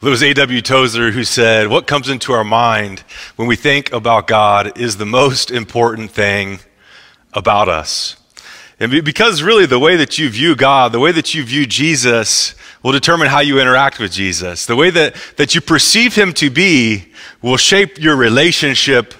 It was A.W. Tozer who said, What comes into our mind when we think about God is the most important thing about us. And because really the way that you view God, the way that you view Jesus, will determine how you interact with Jesus. The way that, that you perceive him to be will shape your relationship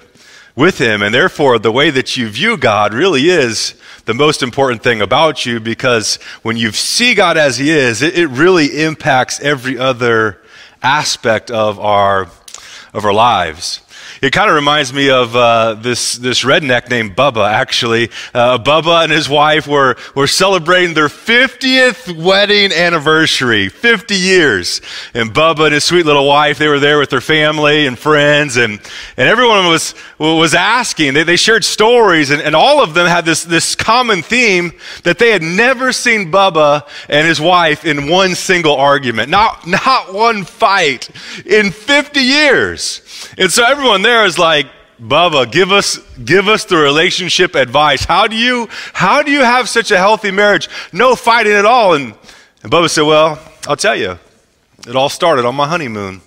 with him. And therefore, the way that you view God really is the most important thing about you because when you see God as he is, it, it really impacts every other aspect of our, of our lives. It kind of reminds me of uh, this, this redneck named Bubba, actually. Uh, Bubba and his wife were, were celebrating their 50th wedding anniversary, 50 years. And Bubba and his sweet little wife, they were there with their family and friends, and, and everyone was, was asking. They, they shared stories, and, and all of them had this, this common theme that they had never seen Bubba and his wife in one single argument, not, not one fight in 50 years. And so everyone there is like, Bubba, give us, give us the relationship advice. How do you, how do you have such a healthy marriage? No fighting at all. And, and Bubba said, well, I'll tell you, it all started on my honeymoon.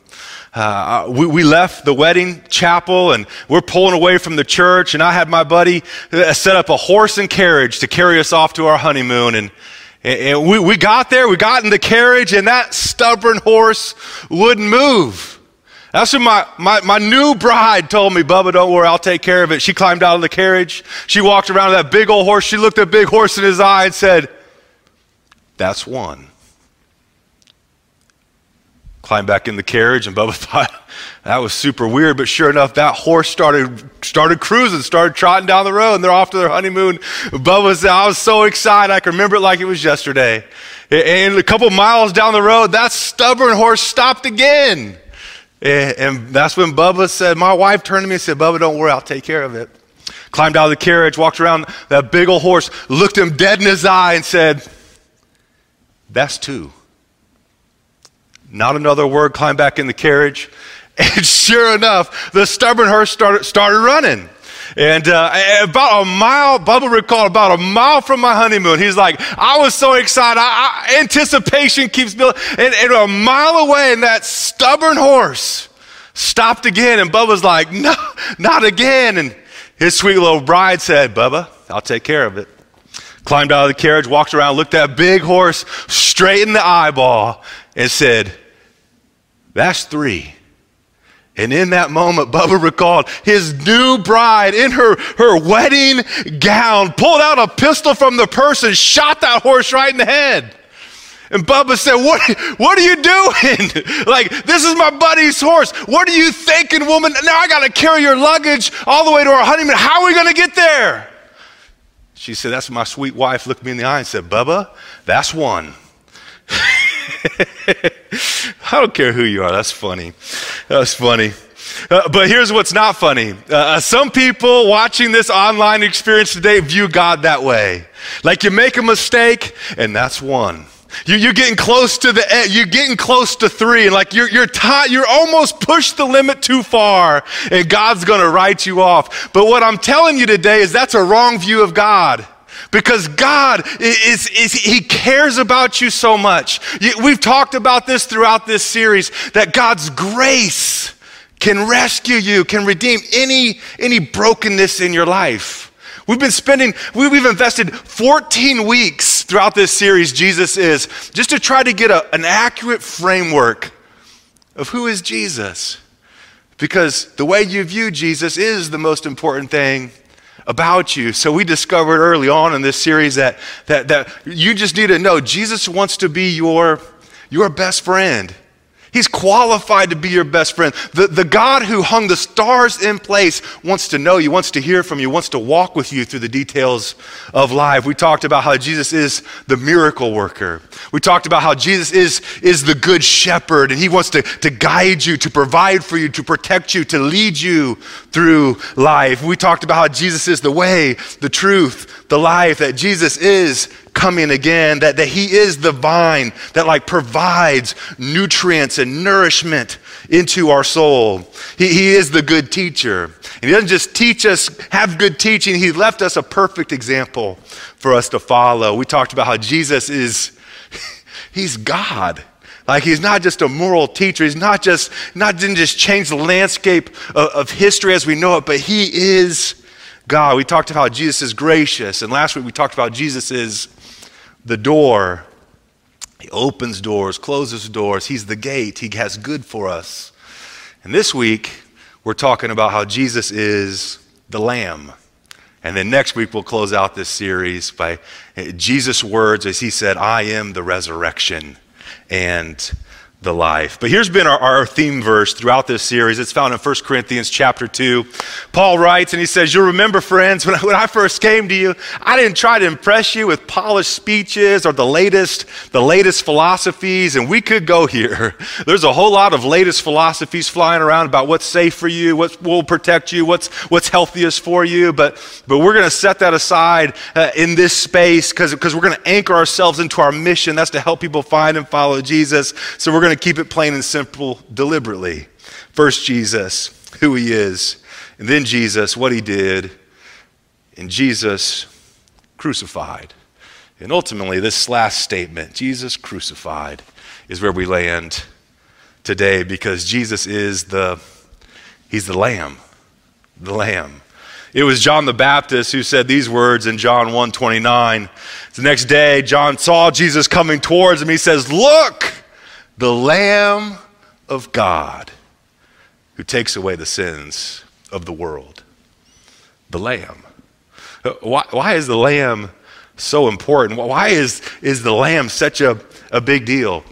Uh, we, we, left the wedding chapel and we're pulling away from the church and I had my buddy uh, set up a horse and carriage to carry us off to our honeymoon and, and we, we got there, we got in the carriage and that stubborn horse wouldn't move. That's what my, my, my new bride told me, Bubba, don't worry, I'll take care of it. She climbed out of the carriage. She walked around that big old horse. She looked at big horse in his eye and said, That's one. Climbed back in the carriage, and Bubba thought that was super weird. But sure enough, that horse started started cruising, started trotting down the road, and they're off to their honeymoon. Bubba said, I was so excited, I can remember it like it was yesterday. And a couple miles down the road, that stubborn horse stopped again. And that's when Bubba said, My wife turned to me and said, Bubba, don't worry, I'll take care of it. Climbed out of the carriage, walked around that big old horse, looked him dead in his eye, and said, That's two. Not another word, climbed back in the carriage. And sure enough, the stubborn horse started, started running. And uh, about a mile, Bubba recalled about a mile from my honeymoon, he's like, I was so excited. I, I, anticipation keeps building. And, and a mile away, and that stubborn horse stopped again. And Bubba's like, no, not again. And his sweet little bride said, Bubba, I'll take care of it. Climbed out of the carriage, walked around, looked that big horse straight in the eyeball, and said, That's three. And in that moment, Bubba recalled his new bride in her, her wedding gown, pulled out a pistol from the purse and shot that horse right in the head. And Bubba said, what, what are you doing? like, this is my buddy's horse. What are you thinking, woman? Now I got to carry your luggage all the way to our honeymoon. How are we going to get there? She said, That's my sweet wife looked me in the eye and said, Bubba, that's one. I don't care who you are. That's funny. That's funny. Uh, but here's what's not funny. Uh, uh, some people watching this online experience today view God that way. Like you make a mistake, and that's one. You, are getting close to the end. You're getting close to three, and like you're you're t- you're almost pushed the limit too far, and God's going to write you off. But what I'm telling you today is that's a wrong view of God. Because God is, is, He cares about you so much. We've talked about this throughout this series that God's grace can rescue you, can redeem any, any brokenness in your life. We've been spending, we've invested 14 weeks throughout this series, Jesus is, just to try to get a, an accurate framework of who is Jesus. Because the way you view Jesus is the most important thing about you. So we discovered early on in this series that, that, that you just need to know Jesus wants to be your, your best friend. He's qualified to be your best friend. The, the God who hung the stars in place wants to know you, wants to hear from you, wants to walk with you through the details of life. We talked about how Jesus is the miracle worker. We talked about how Jesus is, is the good shepherd, and he wants to, to guide you, to provide for you, to protect you, to lead you through life. We talked about how Jesus is the way, the truth, the life, that Jesus is coming again, that, that He is the vine that like provides nutrients and nourishment into our soul. He, he is the good teacher. And He doesn't just teach us, have good teaching, He left us a perfect example for us to follow. We talked about how Jesus is, He's God. Like he's not just a moral teacher. He's not just not didn't just change the landscape of, of history as we know it, but he is God. We talked about how Jesus is gracious, and last week we talked about Jesus is the door. He opens doors, closes doors. He's the gate. He has good for us. And this week we're talking about how Jesus is the Lamb. And then next week, we'll close out this series by eh, Jesus' words as he said, I am the resurrection and the life. But here's been our, our, theme verse throughout this series. It's found in 1 Corinthians chapter 2. Paul writes and he says, You'll remember, friends, when I, when I first came to you, I didn't try to impress you with polished speeches or the latest, the latest philosophies, and we could go here. There's a whole lot of latest philosophies flying around about what's safe for you, what will protect you, what's, what's healthiest for you, but, but we're going to set that aside uh, in this space because we're going to anchor ourselves into our mission. That's to help people find and follow Jesus. So we're going to keep it plain and simple deliberately. First, Jesus, who he is, and then Jesus, what he did, and Jesus crucified. And ultimately, this last statement, Jesus crucified, is where we land today because Jesus is the he's the lamb. The lamb. It was John the Baptist who said these words in John 1:29. The next day, John saw Jesus coming towards him. He says, "Look, the Lamb of God who takes away the sins of the world. The Lamb. Why, why is the Lamb so important? Why is, is the Lamb such a, a big deal?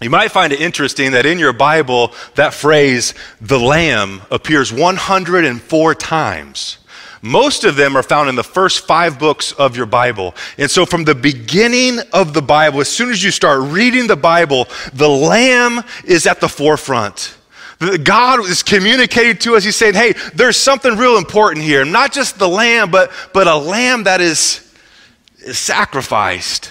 You might find it interesting that in your Bible, that phrase, the Lamb, appears 104 times. Most of them are found in the first five books of your Bible. And so, from the beginning of the Bible, as soon as you start reading the Bible, the Lamb is at the forefront. God is communicating to us. He's saying, hey, there's something real important here. Not just the lamb, but, but a lamb that is, is sacrificed.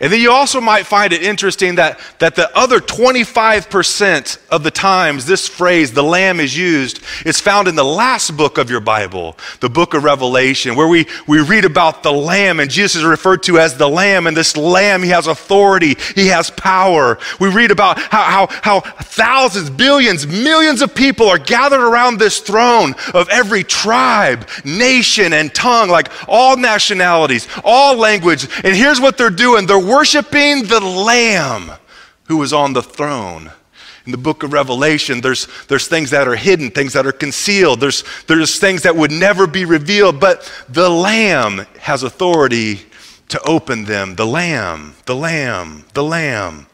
And then you also might find it interesting that, that the other 25% of the times this phrase, the lamb, is used, is found in the last book of your Bible, the book of Revelation, where we, we read about the lamb, and Jesus is referred to as the lamb, and this lamb, he has authority, he has power. We read about how, how, how thousands, billions, millions of people are gathered around this throne of every tribe, nation, and tongue, like all nationalities, all language. And here's what they're doing they're worshiping the Lamb who was on the throne. In the book of Revelation, there's, there's things that are hidden, things that are concealed, there's, there's things that would never be revealed, but the Lamb has authority to open them. The Lamb, the Lamb, the Lamb.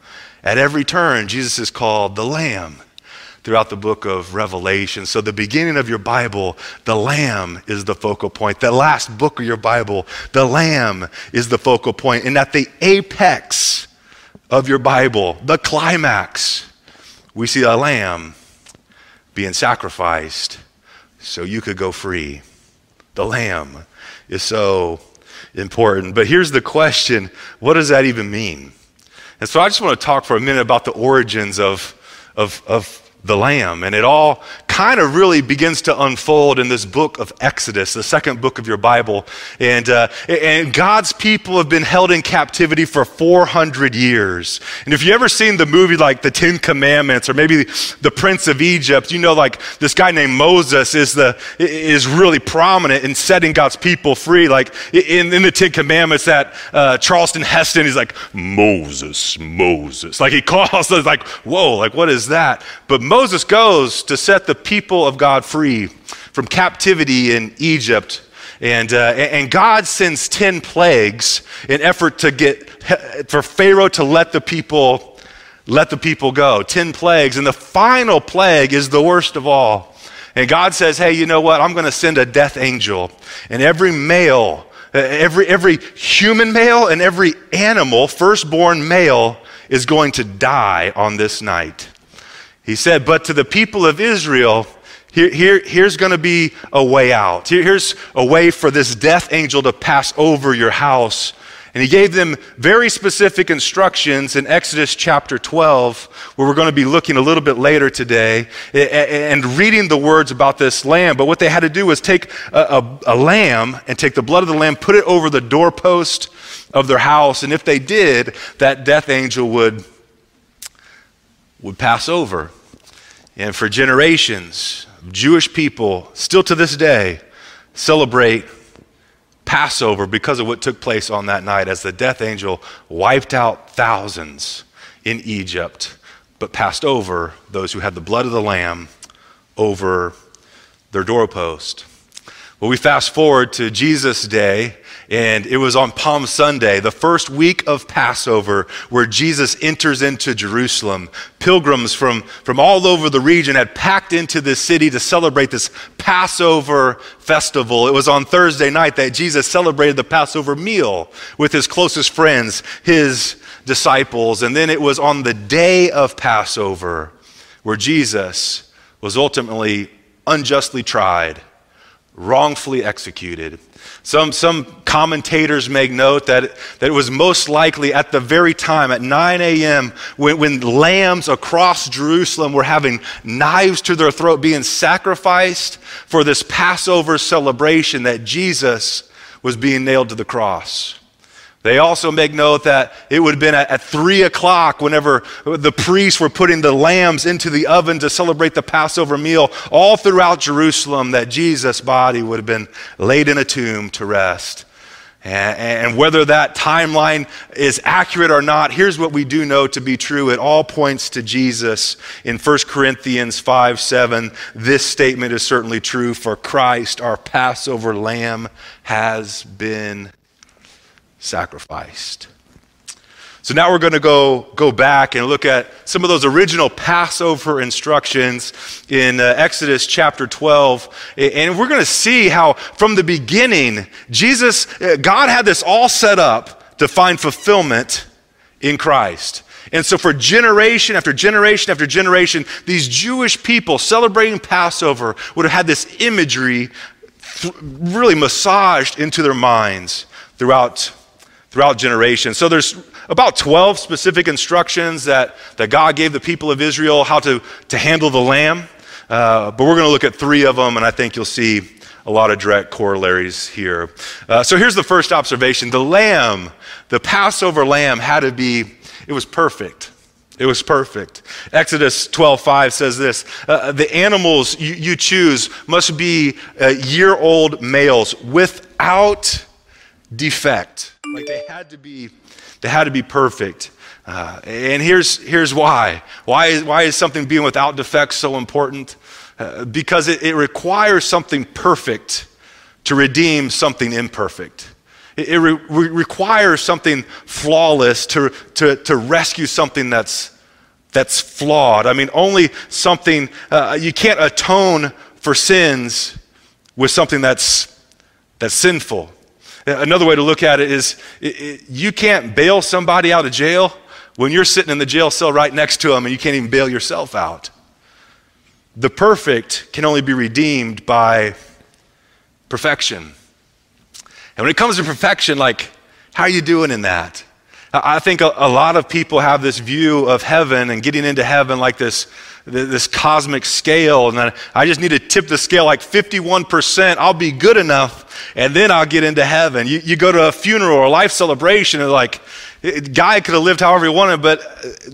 At every turn, Jesus is called the Lamb throughout the book of Revelation. So, the beginning of your Bible, the Lamb is the focal point. The last book of your Bible, the Lamb is the focal point. And at the apex of your Bible, the climax, we see a lamb being sacrificed so you could go free. The lamb is so important. But here's the question what does that even mean? And so I just want to talk for a minute about the origins of, of, of the Lamb. And it all kind of really begins to unfold in this book of Exodus, the second book of your Bible. And, uh, and God's people have been held in captivity for 400 years. And if you ever seen the movie like The Ten Commandments or maybe The Prince of Egypt, you know, like this guy named Moses is, the, is really prominent in setting God's people free. Like in, in the Ten Commandments, that uh, Charlton Heston, he's like, Moses, Moses. Like he calls us, like, whoa, like what is that? But Moses Moses goes to set the people of God free from captivity in Egypt. And, uh, and God sends 10 plagues in effort to get, for Pharaoh to let the people, let the people go. 10 plagues. And the final plague is the worst of all. And God says, hey, you know what? I'm going to send a death angel. And every male, every, every human male and every animal, firstborn male, is going to die on this night. He said, But to the people of Israel, here, here, here's going to be a way out. Here, here's a way for this death angel to pass over your house. And he gave them very specific instructions in Exodus chapter 12, where we're going to be looking a little bit later today and reading the words about this lamb. But what they had to do was take a, a, a lamb and take the blood of the lamb, put it over the doorpost of their house. And if they did, that death angel would would pass over. And for generations, Jewish people, still to this day, celebrate Passover because of what took place on that night as the death angel wiped out thousands in Egypt, but passed over those who had the blood of the Lamb over their doorpost. Well, we fast forward to Jesus' day, and it was on Palm Sunday, the first week of Passover, where Jesus enters into Jerusalem. Pilgrims from, from all over the region had packed into this city to celebrate this Passover festival. It was on Thursday night that Jesus celebrated the Passover meal with his closest friends, his disciples. And then it was on the day of Passover where Jesus was ultimately unjustly tried, wrongfully executed some, some commentators make note that, that it was most likely at the very time, at 9 a.m., when, when lambs across Jerusalem were having knives to their throat, being sacrificed for this Passover celebration, that Jesus was being nailed to the cross. They also make note that it would have been at, at, 3 o'clock whenever the priests were putting the lambs into the oven to celebrate the Passover meal all throughout Jerusalem that Jesus' body would have been laid in a tomb to rest. And, and whether that timeline is accurate or not, here's what we do know to be true. It all points to Jesus. In 1 Corinthians 5 7, this statement is certainly true for Christ, our Passover lamb, has been sacrificed. So now we're going to go, go back and look at some of those original Passover instructions in uh, Exodus chapter 12. And we're going to see how from the beginning, Jesus, uh, God had this all set up to find fulfillment in Christ. And so, for generation after generation after generation, these Jewish people celebrating Passover would have had this imagery really massaged into their minds throughout throughout generations. So there's about 12 specific instructions that, that God gave the people of Israel how to, to handle the lamb. Uh, but we're going to look at three of them, and I think you'll see a lot of direct corollaries here. Uh, so here's the first observation the lamb, the Passover lamb, had to be, it was perfect. It was perfect. Exodus 12:5 says this: uh, "The animals you, you, choose must be uh, year-old males without defect." Like they had to be, they had to be perfect. Uh, and here's, here's why. Why is, why is something being without defects so important? Uh, because it, it, requires something perfect to redeem something imperfect. It, it re- requires something flawless to, to, to rescue something that's, that's flawed. I mean, only something, uh, you can't atone for sins with something that's, that's sinful. Uh, another way to look at it is it, it, you can't bail somebody out of jail when you're sitting in the jail cell right next to them and you can't even bail yourself out. The perfect can only be redeemed by perfection. And when it comes to perfection, like, how are you doing in that? I think a, a lot of people have this view of heaven and getting into heaven like this this cosmic scale, and I just need to tip the scale like 51%. I'll be good enough, and then I'll get into heaven. You, you go to a funeral or a life celebration, and like, guy could have lived however he wanted, but uh,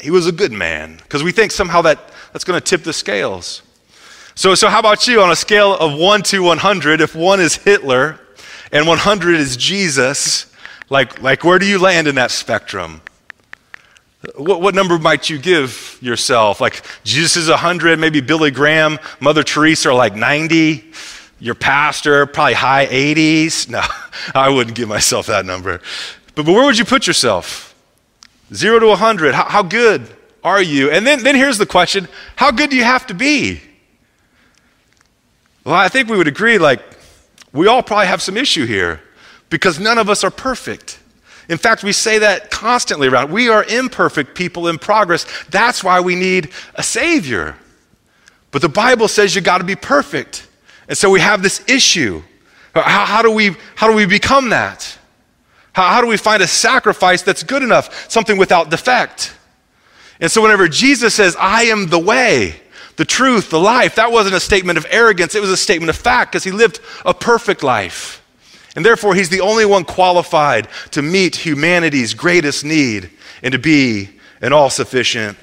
he was a good man. Because we think somehow that that's going to tip the scales. So, so how about you on a scale of 1 to 100? If 1 is Hitler and 100 is Jesus, like, like where do you land in that spectrum? What, what, number might you give yourself? Like Jesus is 100, maybe Billy Graham, Mother Teresa are like 90, your pastor, probably high 80s. No, I wouldn't give myself that number. But, but where would you put yourself? Zero to 100. How, how good are you? And then, then here's the question how good do you have to be? Well, I think we would agree, like, we all probably have some issue here because none of us are perfect. In fact, we say that constantly around. We are imperfect people in progress. That's why we need a Savior. But the Bible says you got to be perfect. And so we have this issue. How, how, do, we, how do we become that? How, how do we find a sacrifice that's good enough, something without defect? And so whenever Jesus says, I am the way, the truth, the life, that wasn't a statement of arrogance, it was a statement of fact because he lived a perfect life. And therefore, he's the only one qualified to meet humanity's greatest need and to be an all sufficient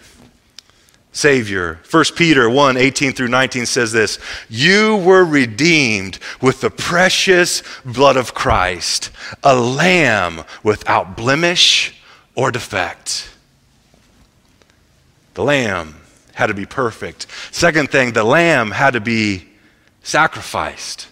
Savior. 1 Peter 1 18 through 19 says this You were redeemed with the precious blood of Christ, a lamb without blemish or defect. The lamb had to be perfect. Second thing, the lamb had to be sacrificed.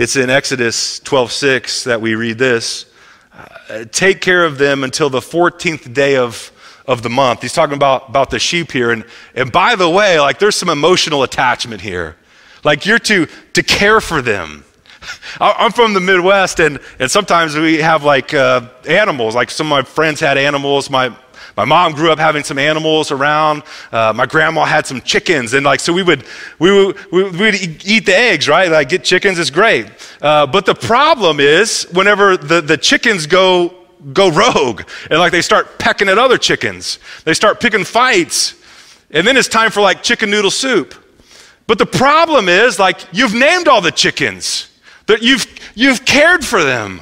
It's in Exodus 12:6 that we read this. Uh, take care of them until the 14th day of of the month. He's talking about, about the sheep here. And, and by the way, like there's some emotional attachment here. Like you're to, to care for them. I'm from the Midwest, and, and sometimes we have like uh, animals. Like some of my friends had animals. My, my mom grew up having some animals around. Uh, my grandma had some chickens, and like so we would we would, we would eat the eggs, right? Like get chickens is great. Uh, but the problem is whenever the, the chickens go go rogue and like they start pecking at other chickens. They start picking fights. And then it's time for like chicken noodle soup. But the problem is like you've named all the chickens. That you've you've cared for them.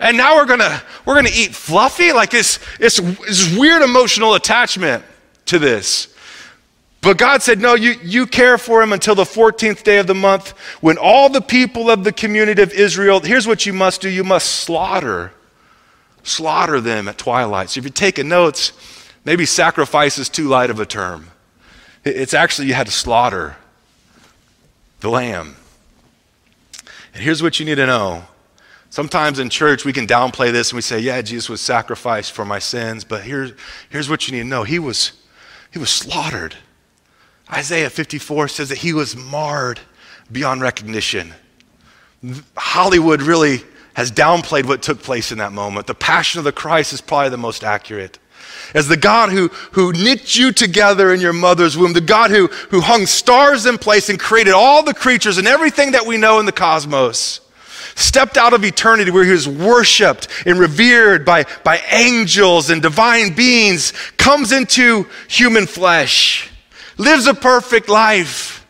And now we're gonna we're gonna eat fluffy? Like it's it's, it's weird emotional attachment to this. But God said, No, you, you care for him until the 14th day of the month when all the people of the community of Israel, here's what you must do you must slaughter slaughter them at twilight. So if you're taking notes, maybe sacrifice is too light of a term. It's actually you had to slaughter the lamb. And here's what you need to know. Sometimes in church we can downplay this and we say, yeah, Jesus was sacrificed for my sins, but here's, here's what you need to know. He was, he was slaughtered. Isaiah 54 says that he was marred beyond recognition. Hollywood really has downplayed what took place in that moment. The passion of the Christ is probably the most accurate. As the God who, who knit you together in your mother's womb, the God who, who hung stars in place and created all the creatures and everything that we know in the cosmos, stepped out of eternity where he was worshiped and revered by, by angels and divine beings, comes into human flesh, lives a perfect life,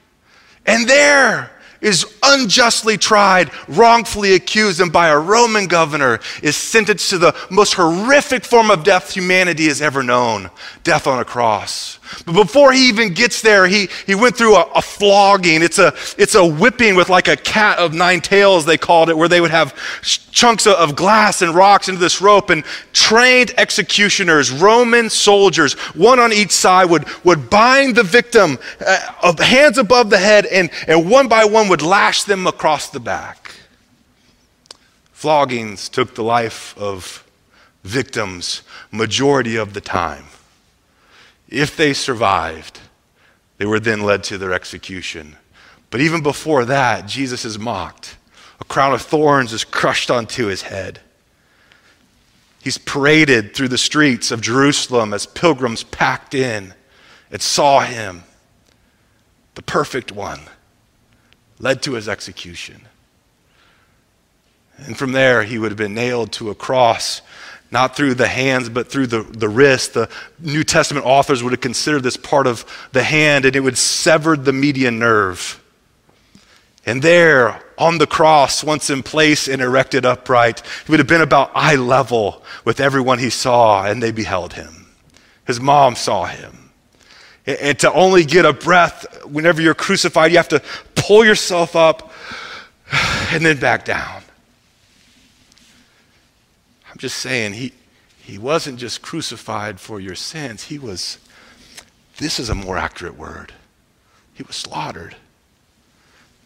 and there, is unjustly tried, wrongfully accused, and by a Roman governor is sentenced to the most horrific form of death humanity has ever known death on a cross. But before he even gets there, he, he went through a, a, flogging. It's a, it's a whipping with like a cat of nine tails, they called it, where they would have chunks of, of glass and rocks into this rope. And trained executioners, Roman soldiers, one on each side, would, would bind the victim, uh, hands above the head, and, and one by one would lash them across the back. Floggings took the life of victims majority of the time. If they survived, they were then led to their execution. But even before that, Jesus is mocked. A crown of thorns is crushed onto his head. He's paraded through the streets of Jerusalem as pilgrims packed in and saw him, the perfect one, led to his execution. And from there, he would have been nailed to a cross not through the hands, but through the, the wrist. The New Testament authors would have considered this part of the hand, and it would sever the median nerve. And there, on the cross, once in place and erected upright, he would have been about eye level with everyone he saw, and they beheld him. His mom saw him. And to only get a breath whenever you're crucified, you have to pull yourself up and then back down. I'm just saying, he, he wasn't just crucified for your sins, he was, this is a more accurate word, he was slaughtered.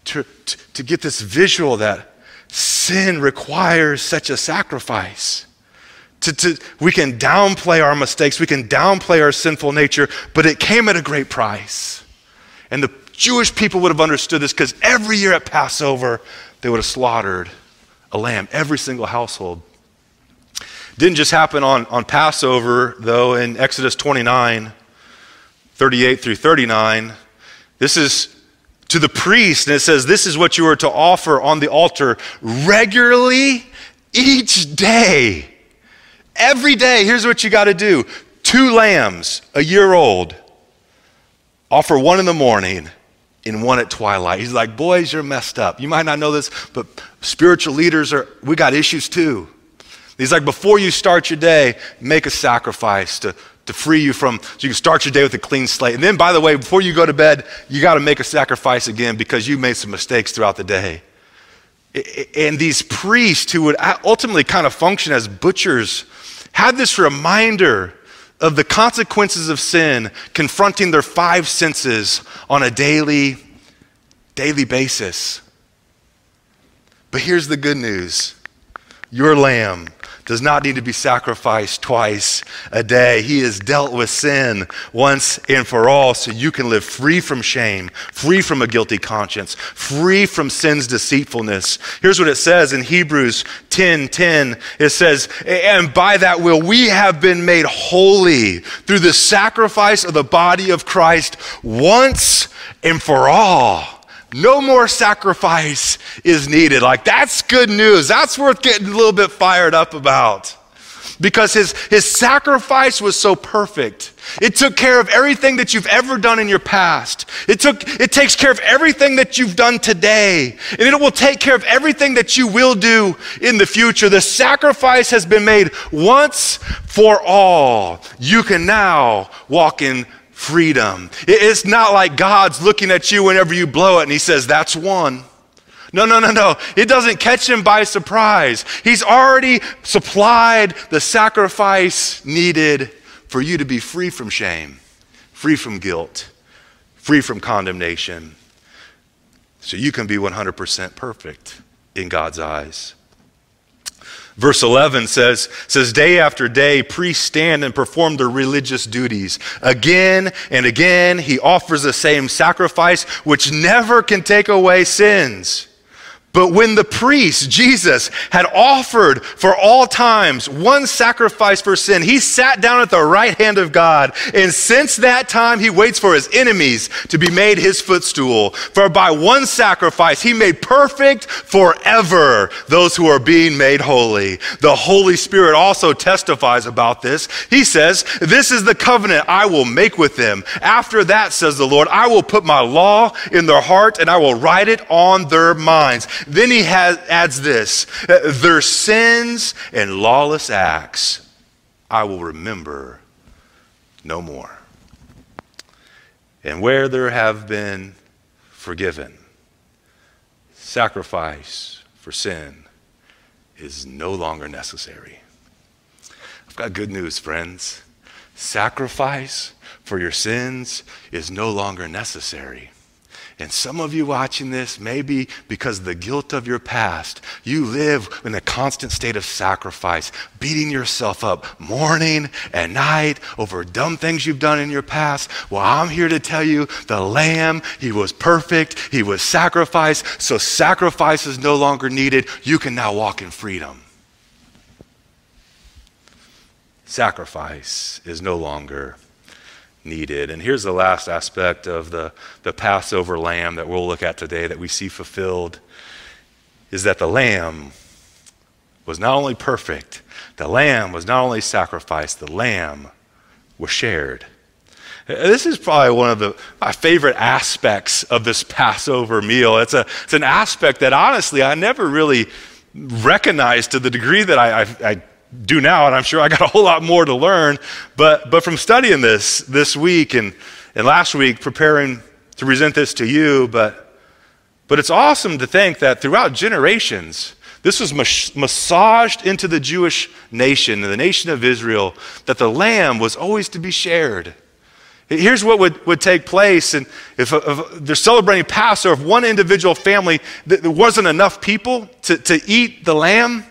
To, to, to get this visual that sin requires such a sacrifice. To, to, we can downplay our mistakes, we can downplay our sinful nature, but it came at a great price. And the Jewish people would have understood this because every year at Passover, they would have slaughtered a lamb, every single household. Didn't just happen on, on Passover, though, in Exodus 29, 38 through 39. This is to the priest, and it says, This is what you are to offer on the altar regularly each day. Every day, here's what you got to do two lambs, a year old. Offer one in the morning and one at twilight. He's like, Boys, you're messed up. You might not know this, but spiritual leaders are, we got issues too. He's like, before you start your day, make a sacrifice to, to free you from, so you can start your day with a clean slate. And then, by the way, before you go to bed, you got to make a sacrifice again because you made some mistakes throughout the day. And these priests who would ultimately kind of function as butchers had this reminder of the consequences of sin confronting their five senses on a daily, daily basis. But here's the good news your lamb does not need to be sacrificed twice a day. He has dealt with sin once and for all so you can live free from shame, free from a guilty conscience, free from sin's deceitfulness. Here's what it says in Hebrews 10 10. It says, And by that will we have been made holy through the sacrifice of the body of Christ once and for all. No more sacrifice is needed. Like, that's good news. That's worth getting a little bit fired up about. Because his, his sacrifice was so perfect. It took care of everything that you've ever done in your past. It, took, it takes care of everything that you've done today. And it will take care of everything that you will do in the future. The sacrifice has been made once for all. You can now walk in freedom. It's not like God's looking at you whenever you blow it and he says, That's one. No, no, no, no. It doesn't catch him by surprise. He's already supplied the sacrifice needed for you to be free from shame, free from guilt, free from condemnation, so you can be 100% perfect in God's eyes. Verse 11 says, says, Day after day, priests stand and perform their religious duties. Again and again, he offers the same sacrifice, which never can take away sins. But when the priest, Jesus, had offered for all times one sacrifice for sin, he sat down at the right hand of God. And since that time, he waits for his enemies to be made his footstool. For by one sacrifice, he made perfect forever those who are being made holy. The Holy Spirit also testifies about this. He says, This is the covenant I will make with them. After that, says the Lord, I will put my law in their heart and I will write it on their minds. Then he has, adds this uh, their sins and lawless acts I will remember no more. And where there have been forgiven, sacrifice for sin is no longer necessary. I've got good news, friends. Sacrifice for your sins is no longer necessary. And some of you watching this, maybe because of the guilt of your past, you live in a constant state of sacrifice, beating yourself up morning and night over dumb things you've done in your past. Well, I'm here to tell you the Lamb, He was perfect, He was sacrificed, so sacrifice is no longer needed. You can now walk in freedom. Sacrifice is no longer needed. And here's the last aspect of the, the Passover lamb that we'll look at today that we see fulfilled is that the lamb was not only perfect, the lamb was not only sacrificed, the lamb was shared. Uh, this is probably one of the, my favorite aspects of this Passover meal. It's, a, it's an aspect that honestly I never really recognized to the degree that I, I, I do now, and I'm sure I got a whole lot more to learn. But, but from studying this this week and, and last week, preparing to present this to you, but, but it's awesome to think that throughout generations, this was mas- massaged into the Jewish nation, the nation of Israel, that the lamb was always to be shared. Here's what would, would take place. And if, if they're celebrating Passover, if one individual family, there wasn't enough people to, to eat the lamb,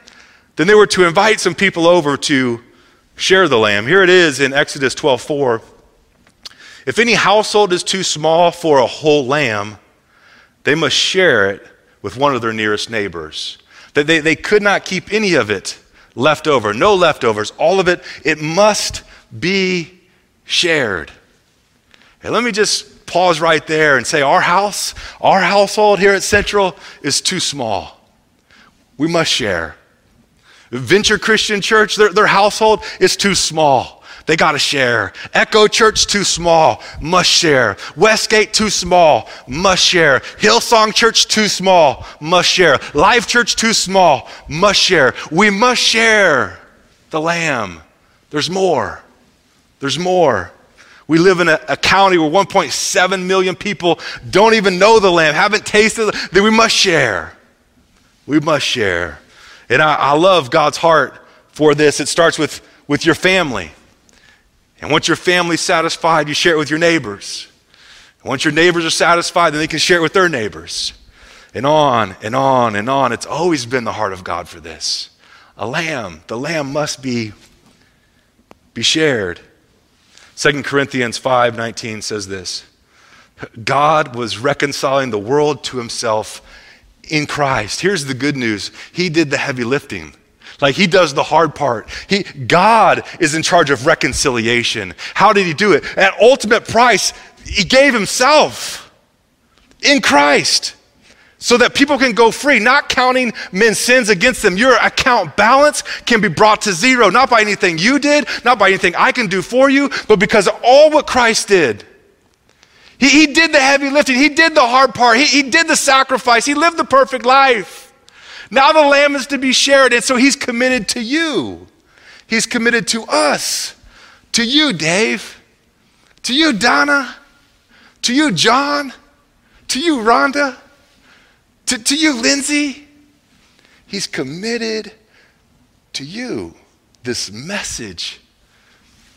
then they were to invite some people over to share the lamb. Here it is in Exodus 12:4. If any household is too small for a whole lamb, they must share it with one of their nearest neighbors. That they, they could not keep any of it left over, no leftovers. All of it, it must be shared. And let me just pause right there and say our house, our household here at Central is too small. We must share. Venture Christian Church, their, their household is too small. They got to share. Echo Church, too small, must share. Westgate, too small, must share. Hillsong Church, too small, must share. Life Church, too small, must share. We must share the Lamb. There's more. There's more. We live in a, a, county where 1.7 million people don't even know the Lamb, haven't tasted it, we must share. We must share. And I, I love God's heart for this. It starts with, with your family. And once your family's satisfied, you share it with your neighbors. And once your neighbors are satisfied, then they can share it with their neighbors. And on and on and on. It's always been the heart of God for this. A lamb, the lamb must be, be shared. 2 Corinthians 5:19 says this. God was reconciling the world to himself in Christ. Here's the good news. He did the heavy lifting. Like he does the hard part. He, God is in charge of reconciliation. How did he do it? At ultimate price, he gave himself in Christ so that people can go free, not counting men's sins against them. Your account balance can be brought to zero, not by anything you did, not by anything I can do for you, but because of all what Christ did. He, he did the heavy lifting, He did the hard part, he, he did the sacrifice, He lived the perfect life. Now the lamb is to be shared, and so He's committed to you. He's committed to us, to you, Dave, to you, Donna, to you, John, to you, Rhonda. To, to you, Lindsay, he's committed to you. This message,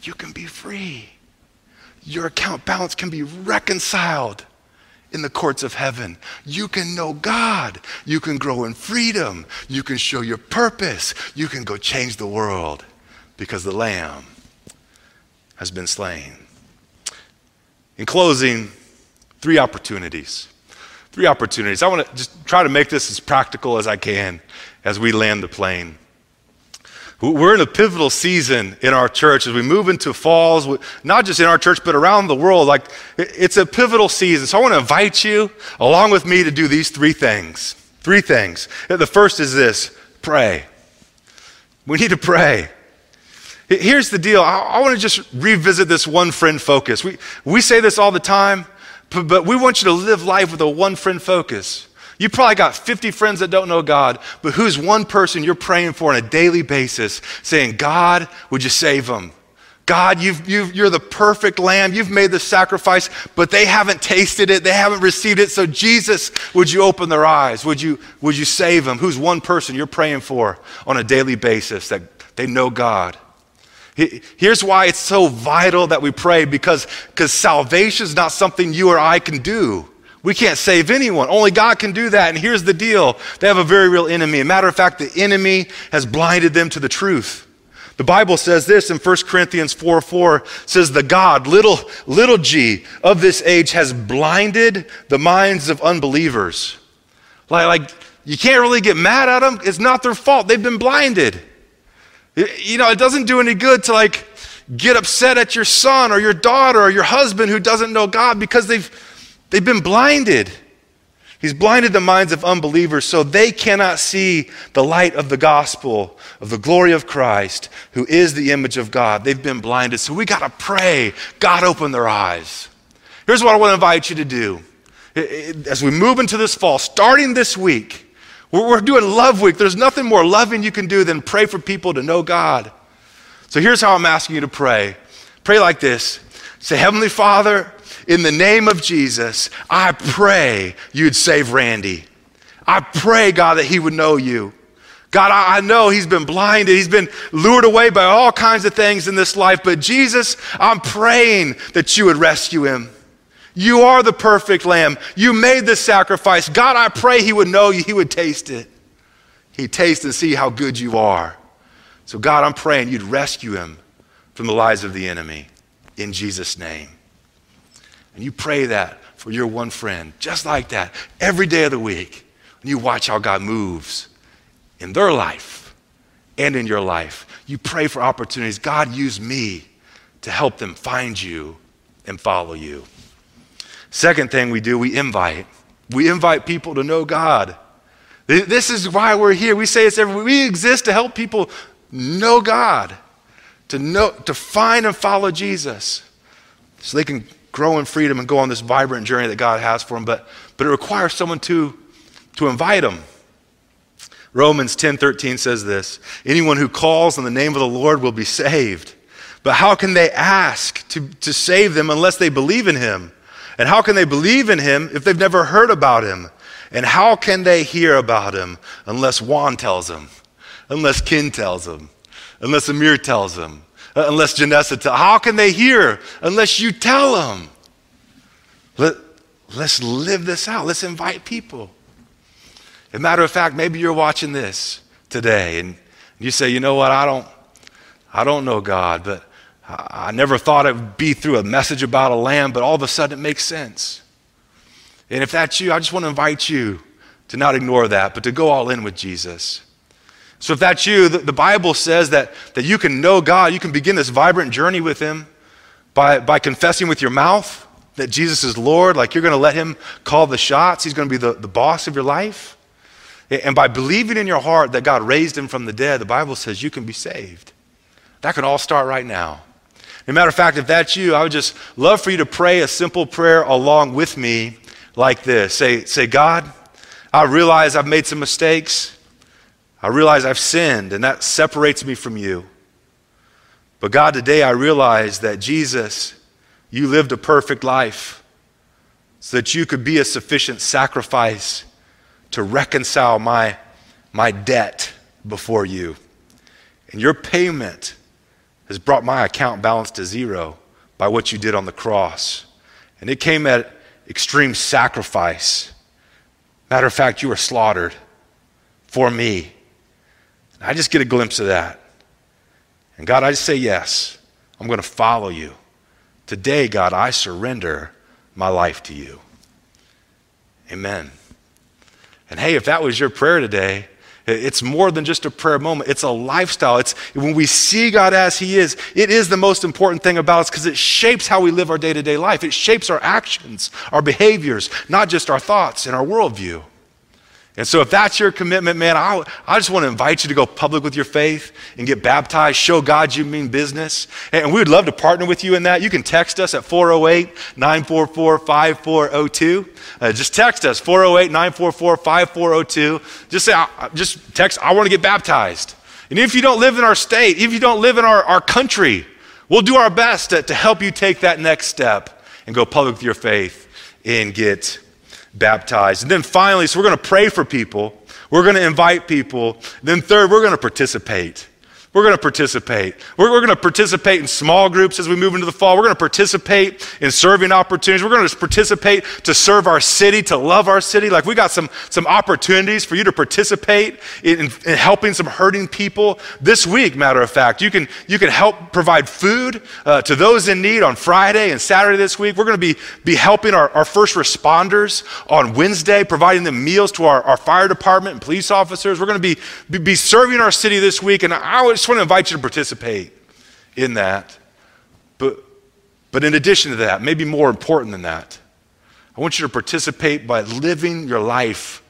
you can be free. Your account balance can be reconciled in the courts of heaven. You can know God. You can grow in freedom. You can show your purpose. You can go change the world because the Lamb has been slain. In closing, three opportunities three opportunities. I want to just try to make this as practical as I can as we land the plane. We're in a pivotal season in our church as we move into falls, not just in our church, but around the world. Like, it's a pivotal season. So I want to invite you, along with me, to do these three things. Three things. The first is this pray. We need to pray. Here's the deal. I, want to just revisit this one friend focus. We, we say this all the time, but we want you to live life with a one friend focus. You probably got 50 friends that don't know God, but who's one person you're praying for on a daily basis, saying, God, would you save them? God, you've, you've, you're the perfect lamb. You've made the sacrifice, but they haven't tasted it. They haven't received it. So, Jesus, would you open their eyes? Would you, would you save them? Who's one person you're praying for on a daily basis that they know God? Here's why it's so vital that we pray because because salvation is not something you or I can do. We can't save anyone. Only God can do that. And here's the deal they have a very real enemy. A matter of fact, the enemy has blinded them to the truth. The Bible says this in 1 Corinthians 4 4 says, The God, little, little g, of this age has blinded the minds of unbelievers. Like, like, you can't really get mad at them. It's not their fault. They've been blinded. You know, it doesn't do any good to like get upset at your son or your daughter or your husband who doesn't know God because they've, they've been blinded. He's blinded the minds of unbelievers so they cannot see the light of the gospel, of the glory of Christ, who is the image of God. They've been blinded. So we got to pray. God, open their eyes. Here's what I want to invite you to do. As we move into this fall, starting this week, we're, doing Love Week. There's nothing more loving you can do than pray for people to know God. So here's how I'm asking you to pray pray like this Say, Heavenly Father, in the name of Jesus, I pray you'd save Randy. I pray, God, that he would know you. God, I, know he's been blinded. He's been lured away by all kinds of things in this life. But Jesus, I'm praying that you would rescue him. You are the perfect lamb. You made the sacrifice. God, I pray he would know you, he would taste it. He'd taste and see how good you are. So, God, I'm praying you'd rescue him from the lies of the enemy in Jesus' name. And you pray that for your one friend, just like that, every day of the week. And you watch how God moves in their life and in your life. You pray for opportunities. God, use me to help them find you and follow you. Second thing we do, we invite. We invite people to know God. This is why we're here. We say it's every we exist to help people know God, to know to find and follow Jesus. So they can grow in freedom and go on this vibrant journey that God has for them. But, but it requires someone to, to invite them. Romans 10:13 says this, anyone who calls on the name of the Lord will be saved. But how can they ask to, to save them unless they believe in him? And how can they believe in him if they've never heard about him? And how can they hear about him unless Juan tells them, unless Ken tells them, unless Amir tells them, uh, unless Janessa tells How can they hear unless you tell them? Let, let's live this out. Let's invite people. As a matter of fact, maybe you're watching this today and you say, you know what, I don't, I don't know God, but I never thought it would be through a message about a lamb, but all of a sudden it makes sense. And if that's you, I just want to invite you to not ignore that, but to go all in with Jesus. So if that's you, the, the, Bible says that, that you can know God, you can begin this vibrant journey with Him by, by confessing with your mouth that Jesus is Lord, like you're going to let Him call the shots, He's going to be the, the boss of your life. And by believing in your heart that God raised Him from the dead, the Bible says you can be saved. That can all start right now. As a matter of fact, if that's you, I would just love for you to pray a simple prayer along with me like this. Say, say God, I realize I've made some mistakes. I realize I've sinned, and that separates me from you. But God, today I realize that Jesus, you lived a perfect life so that you could be a sufficient sacrifice to reconcile my, my debt before you. And your payment has brought my account balance to zero by what you did on the cross. And it came at extreme sacrifice. Matter of fact, you were slaughtered for me. I just get a glimpse of that. And God, I just say yes. I'm going to follow you. Today, God, I surrender my life to you. Amen. And hey, if that was your prayer today, it's more than just a prayer moment. It's a lifestyle. It's when we see God as He is, it is the most important thing about us because it shapes how we live our day to day life. It shapes our actions, our behaviors, not just our thoughts and our worldview. And so, if that's your commitment, man, I, I just want to invite you to go public with your faith and get baptized, show God you mean business. And we would love to partner with you in that. You can text us at 408 944 5402. Uh, just text us 408 944 5402. Just say, just text, I want to get baptized. And if you don't live in our state, if you don't live in our, our country, we'll do our best to, to help you take that next step and go public with your faith and get baptized. And then finally, so we're going to pray for people, we're going to invite people. Then, third, we're going to participate. We're going to participate. We're, we're, going to participate in small groups as we move into the fall. We're going to participate in serving opportunities. We're going to participate to serve our city, to love our city. Like we got some, some opportunities for you to participate in, in helping some hurting people this week, matter of fact. You can, you can help provide food uh, to those in need on Friday and Saturday this week. We're going to be, be helping our, our first responders on Wednesday, providing them meals to our, our fire department and police officers. We're going to be, be, be serving our city this week. And I was just want to invite you to participate in that. But, but in addition to that, maybe more important than that, I want you to participate by living your life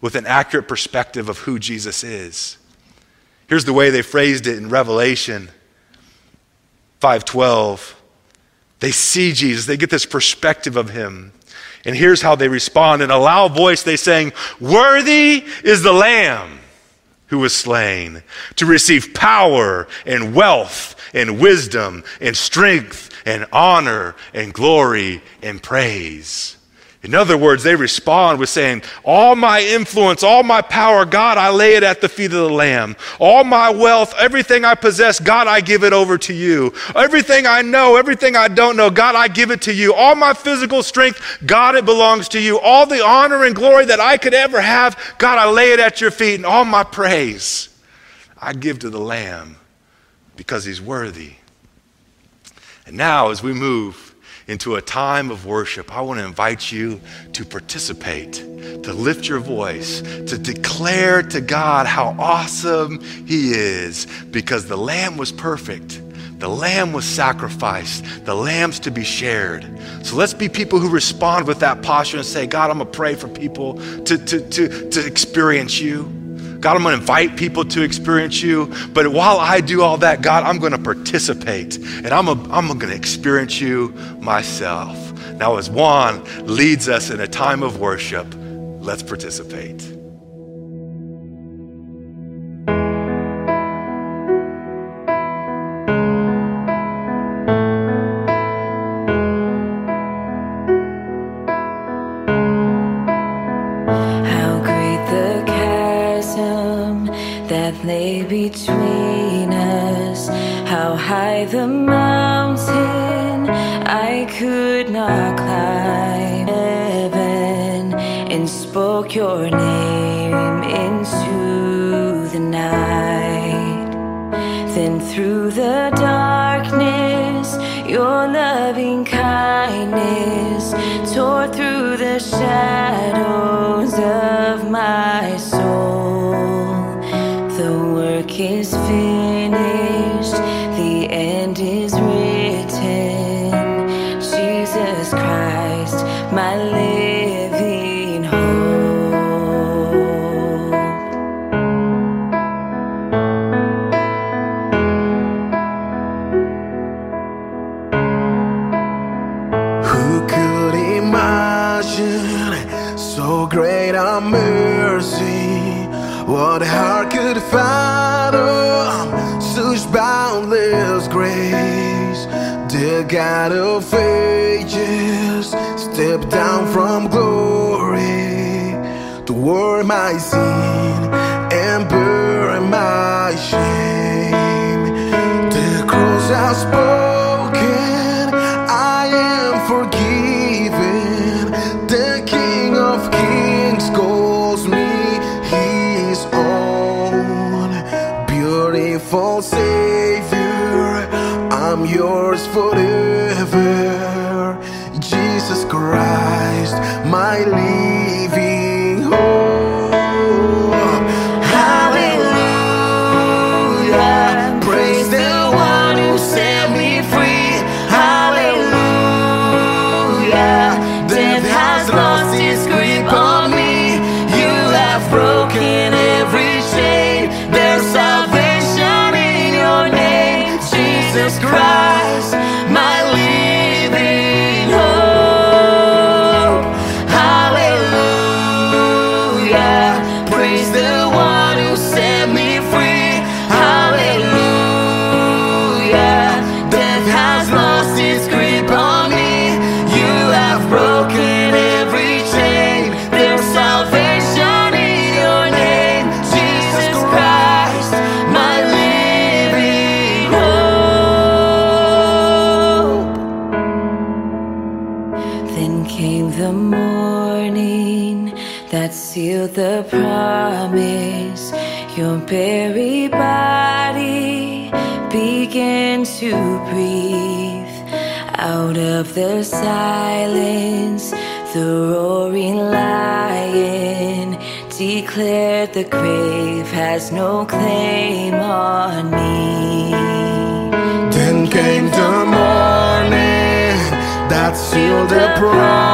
with an accurate perspective of who Jesus is. Here's the way they phrased it in Revelation 5:12. They see Jesus, they get this perspective of him. And here's how they respond. In a loud voice, they sang, Worthy is the Lamb who was slain, to receive power and wealth and wisdom and strength and honor and glory and praise. In other words, they respond with saying, All my influence, all my power, God, I lay it at the feet of the Lamb. All my wealth, everything I possess, God, I give it over to you. Everything I know, everything I don't know, God, I give it to you. All my physical strength, God, it belongs to you. All the honor and glory that I could ever have, God, I lay it at your feet. And all my praise, I give to the Lamb because he's worthy. And now, as we move, into a time of worship, I want to invite you to participate, to lift your voice, to declare to God how awesome He is because the Lamb was perfect. The lamb was sacrificed. The lamb's to be shared. So let's be people who respond with that posture and say, God, I'm to pray for people to, to, to, to experience you. God, I'm going to invite people to experience you. But while I do all that, God, I'm going to participate and I'm, a, I'm going to experience you myself. Now, as Juan leads us in a time of worship, let's participate. Not climb. Heaven and spoke your name into the night. Then through the darkness, your loving kindness tore through the shadows could imagine so great a mercy? What heart could fathom such boundless grace? The God of ages step down from glory to wear my sin and bear my shame. The cross has spoken, Beautiful Savior, I'm yours for forever. To breathe. Out of the silence, the roaring lion declared the grave has no claim on me. Then came the morning that sealed the promise.